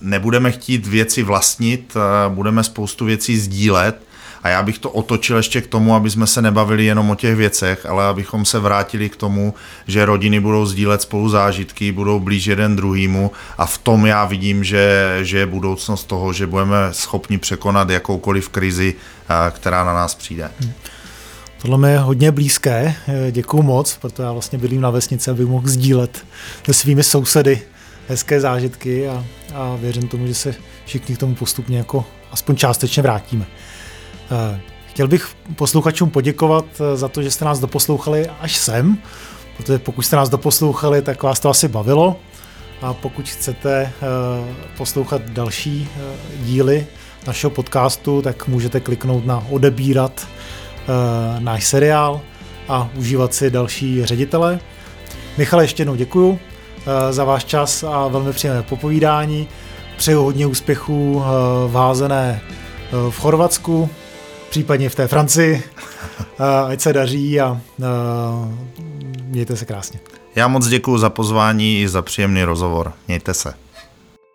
nebudeme chtít věci vlastnit, budeme spoustu věcí sdílet, a já bych to otočil ještě k tomu, aby jsme se nebavili jenom o těch věcech, ale abychom se vrátili k tomu, že rodiny budou sdílet spolu zážitky, budou blíž jeden druhýmu a v tom já vidím, že, že je budoucnost toho, že budeme schopni překonat jakoukoliv krizi, která na nás přijde. Hmm. Tohle mi je hodně blízké, děkuju moc, protože já vlastně bydlím na vesnici, abych mohl sdílet se svými sousedy hezké zážitky a, a věřím tomu, že se všichni k tomu postupně jako aspoň částečně vrátíme. Chtěl bych posluchačům poděkovat za to, že jste nás doposlouchali až sem, protože pokud jste nás doposlouchali, tak vás to asi bavilo. A pokud chcete eh, poslouchat další eh, díly našeho podcastu, tak můžete kliknout na odebírat eh, náš seriál a užívat si další ředitele. Michale, ještě jednou děkuju za váš čas a velmi příjemné popovídání. Přeju hodně úspěchů v házené v Chorvatsku, případně v té Francii. Ať se daří a mějte se krásně. Já moc děkuji za pozvání i za příjemný rozhovor. Mějte se.